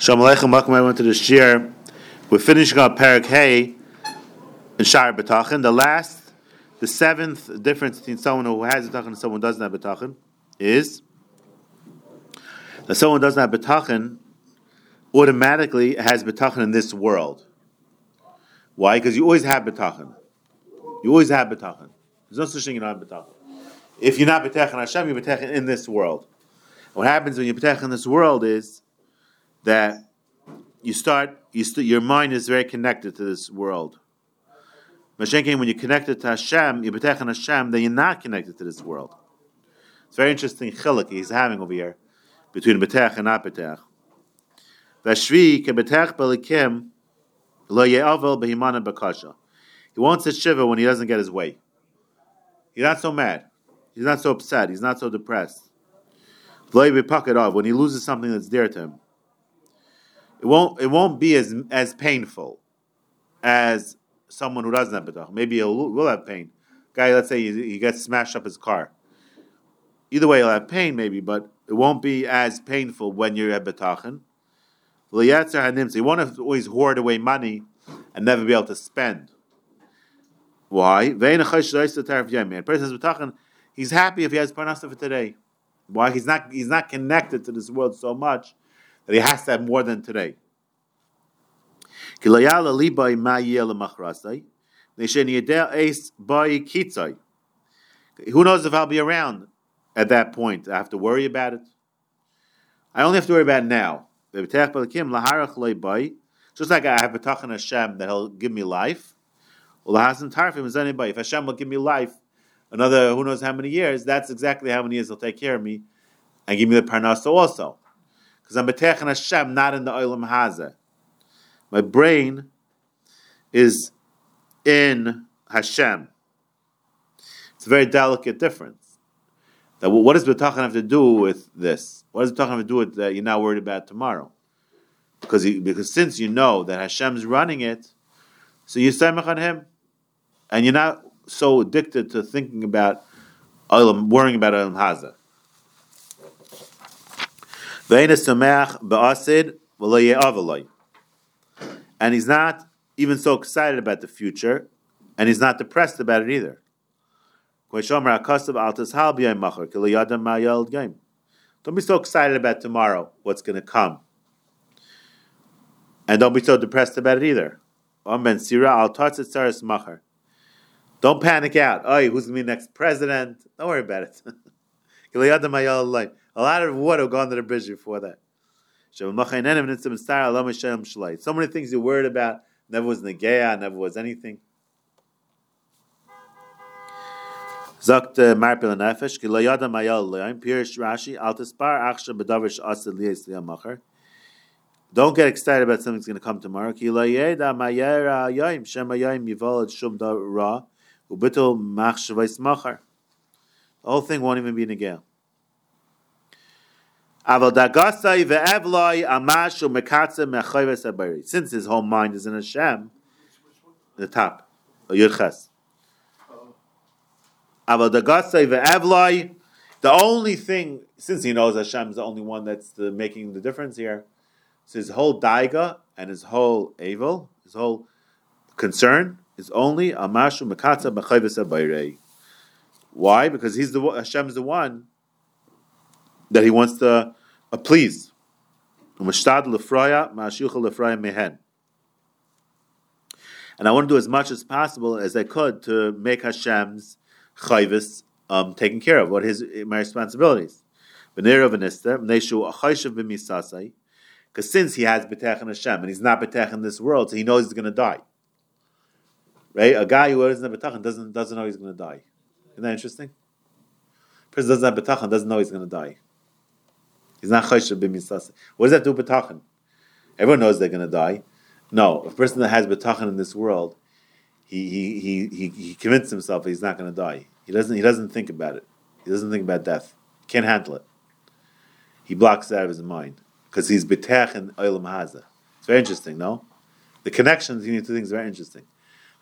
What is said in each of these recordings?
Shalom Aleichem, welcome everyone to this year. We're finishing up Parak Hay in Shar B'tachin. The last, the seventh difference between someone who has B'tachin and someone who doesn't have B'tachin is that someone who doesn't have B'tachin automatically has B'tachin in this world. Why? Because you always have B'tachin. You always have B'tachin. There's no such thing don't have B'tachin. If you're not B'tachin Hashem, you're B'tachin in this world. What happens when you're B'tachin in this world is that you start, you st- your mind is very connected to this world. Mashenkin, when you're connected to Hashem, you're Hashem, then you're not connected to this world. It's very interesting chilik he's having over here between betech and not betech. He won't sit shiva when he doesn't get his way. He's not so mad. He's not so upset. He's not so depressed. When he loses something that's dear to him it won't it won't be as as painful as someone who doesn't have bitachon. Maybe he will have pain. Guy, let's say he, he, gets smashed up his car. Either way, he'll have pain maybe, but it won't be as painful when you're at. So you won't always hoard away money and never be able to spend. Why? A person has bitachon. He's happy if he has parnasa for today. Why? He's not. He's not connected to this world so much that he has to have more than today. Who knows if I'll be around at that point? I have to worry about it. I only have to worry about it now. Just like I have a tachan Hashem that He'll give me life. If Hashem will give me life, another who knows how many years, that's exactly how many years He'll take care of me and give me the parnasa also because I'm betech Hashem, not in the Olam Haza. My brain is in Hashem. It's a very delicate difference. That what does betachan have to do with this? What does betachan have to do with that you're not worried about tomorrow? Because you, because since you know that Hashem's running it, so you say on Him, and you're not so addicted to thinking about worrying about Olam Haza. And he's not even so excited about the future, and he's not depressed about it either. Don't be so excited about tomorrow, what's going to come. And don't be so depressed about it either. Don't panic out. Oh, who's going to be next president? Don't worry about it. A lot of water gone to the bridge before that. So many things you're worried about. Never was Negeya, never was anything. Uh, Liyamacher. Don't get excited about something's going to come tomorrow. Yeda mayera shum ra. The whole thing won't even be Negeya. Since his whole mind is in Hashem, the top, Yudches. The only thing, since he knows Hashem is the only one that's the, making the difference here, so his whole daiga and his whole evil, his whole concern is only amashu mekatza mechayves Why? Because he's the Hashem is the one that he wants to please. And I want to do as much as possible as I could to make Hashem's chayvis um, taken care of. What his my responsibilities? Because since he has betech in Hashem and he's not betech in this world, so he knows he's going to die. Right? A guy who doesn't have betech doesn't doesn't know he's going to die. Isn't that interesting? A person doesn't have betech doesn't know he's going to die. He's not choshev b'misase. What does that do with betachin? Everyone knows they're going to die. No, a person that has betachin in this world, he he he he, he convinced himself he's not going to die. He doesn't he doesn't think about it. He doesn't think about death. He can't handle it. He blocks it out of his mind because he's betach in olam haza. It's very interesting, no? The connections between the two things is very interesting.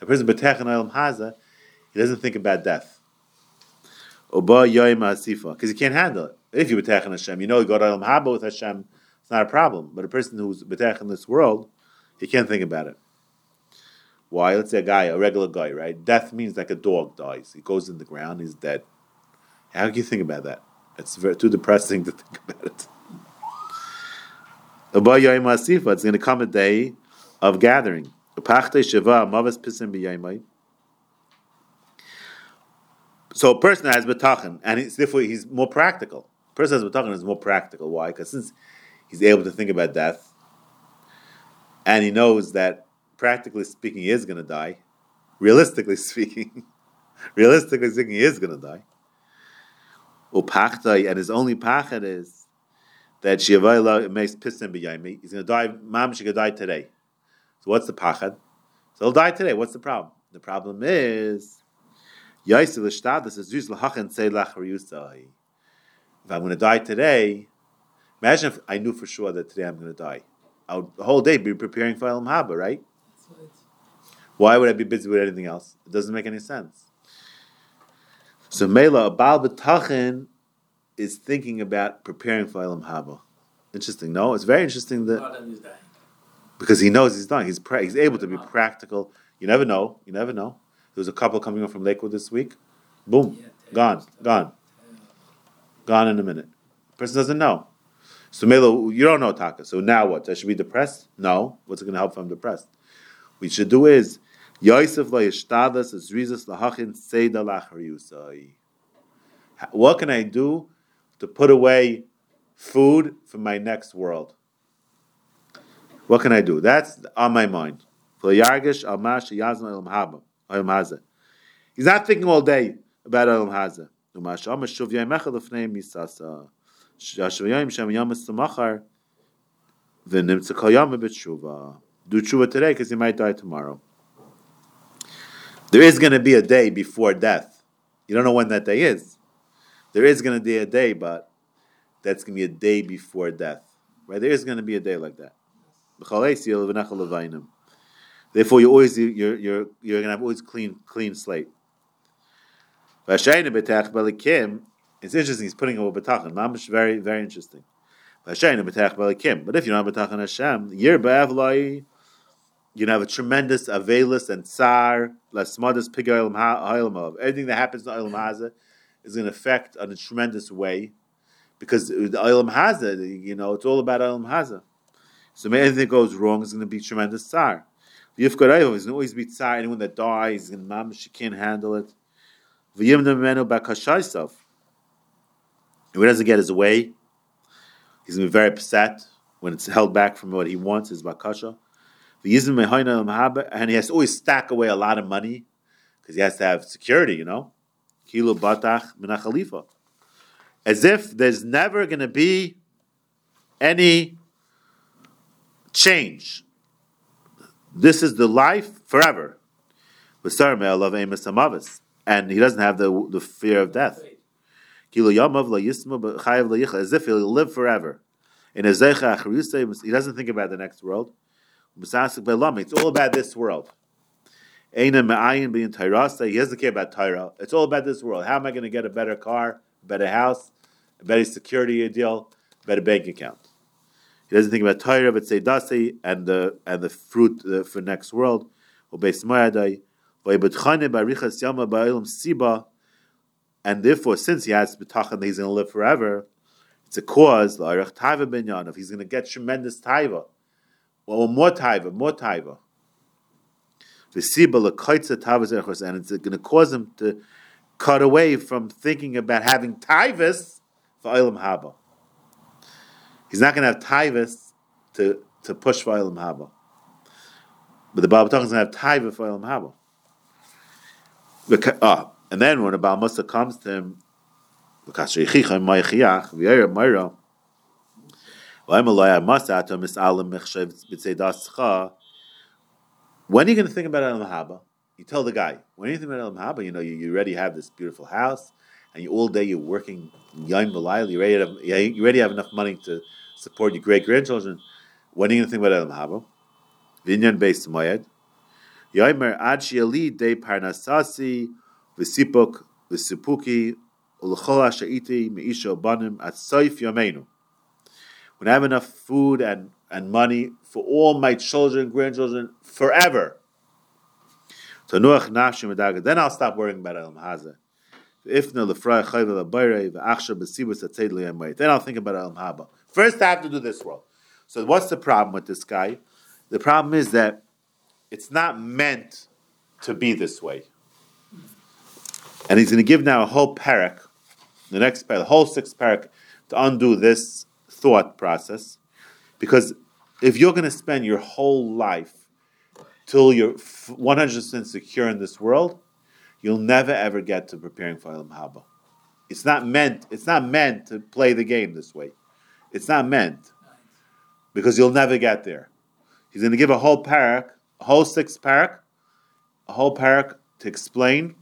A person betach in olam haza, he doesn't think about death. Oba yoyim asifa because he can't handle it. If you betach Hashem, you know you got Olam Haba with Hashem, it's not a problem. But a person who's betech in this world, he can't think about it. Why? Let's say a guy, a regular guy, right? Death means like a dog dies. He goes in the ground, he's dead. How can you think about that? It's very, too depressing to think about it. It's going to come a day of gathering. So a person has betachin, and he's, therefore he's more practical. Person has betachin is more practical. Why? Because since he's able to think about death, and he knows that practically speaking he is going to die, realistically speaking, realistically speaking he is going to die. Upachtai, and his only pachet is that Shiavayla makes pisim behind me. He's going to die. Mam should die today. So what's the pachad? So he'll die today. What's the problem? The problem is if I'm going to die today, imagine if I knew for sure that today I'm going to die. I would the whole day be preparing for Elam Haba, right? Why would I be busy with anything else? It doesn't make any sense. So Mela, Baal B'tachin is thinking about preparing for Elam Haba. Interesting, no? It's very interesting that because he knows he's dying. He's pra- he's able to be practical. You never know. You never know. There was a couple coming up from Lakewood this week. Boom, gone, gone, gone in a minute. The person doesn't know. So Melo, you don't know Taka. So now what? I should be depressed? No. What's it going to help if I'm depressed? What we should do is Yosef lahachin. What can I do to put away food for my next world? What can I do? That's on my mind. Elam. He's not thinking all day about Olam Hazeh. Do tshuva today because he might die tomorrow. There is going to be a day before death. You don't know when that day is. There is going to be a day, but that's going to be a day before death. Right? There is going to be a day like that. Therefore, you always you're you're you're gonna have always clean clean slate. It's interesting. He's putting over betachan. Mamish very very interesting. But if you're not betachan Hashem, year ba'avlai, you have a tremendous avelus and tsar, lasmadas pigoyim ha'olam Everything that happens in Olam Hazeh is going to affect in a tremendous way, because the Olam Hazeh, you know, it's all about Olam Hazeh. So anything that goes wrong is going to be tremendous tsar. The Yifkarayov is going to always be tzar, anyone that dies, and mom, she can't handle it. V'yimna. If he doesn't get his way, he's going to be very upset when it's held back from what he wants, his bakasha. And he has to always stack away a lot of money because he has to have security, you know. Kilo batach. As if there's never going to be any change this is the life forever. And he doesn't have the, the fear of death. As if he'll live forever. In he doesn't think about the next world. It's all about this world. He doesn't care about Torah. It's all about this world. How am I going to get a better car, a better house, a better security deal, a better bank account? He doesn't think about Torah, but say dasi and the and the fruit uh, for next world. And therefore, since he has betachan that he's going to live forever, it's a cause. If he's going to get tremendous taiva, well, more taiva, more taiva. And it's going to cause him to cut away from thinking about having taivas for Ilam Haba. He's not going to have taivas to, to push for Ilam Haba. But the Baal is going to have taiva for Ilam Haba. Ah, and then when the Baal Musa comes to him, when are you going to think about Elam Haba? You tell the guy, when you think about Elam Haba, you know, you, you already have this beautiful house, and you, all day you're working, you already have, you already have enough money to support your great grandchildren. When are you going to think about Elam Haba? Vinyan based Moyed. Yoimer Ad Shiali De Parnasasi Visipuk Visipuki Ulchol Ashaiti Meisha Banim At Saif Yomenu. when I have enough food and, and money for all my children, and grandchildren, forever. So Nuach Nafshim Adaga, then I'll stop worrying about Elam Li'amayit. Then I'll think about Elam Haba. First, I have to do this world. So, what's the problem with this guy? The problem is that it's not meant to be this way. And he's going to give now a whole parak, the next parak, the whole sixth parak, to undo this thought process. Because if you're going to spend your whole life till you're 100% secure in this world, you'll never ever get to preparing for Ilam Haba. It's not meant. It's not meant to play the game this way. It's not meant because you'll never get there. He's going to give a whole parak, whole six parak, a whole parak to explain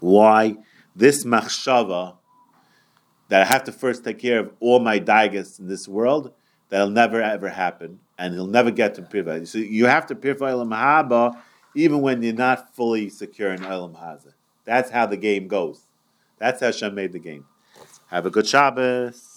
why this machshava that I have to first take care of all my daigas in this world that'll never ever happen, and he'll never get to purify. So you have to purify Elam Haba even when you're not fully secure in Elam Haza. That's how the game goes. That's how Hashem made the game. Have a good Shabbos.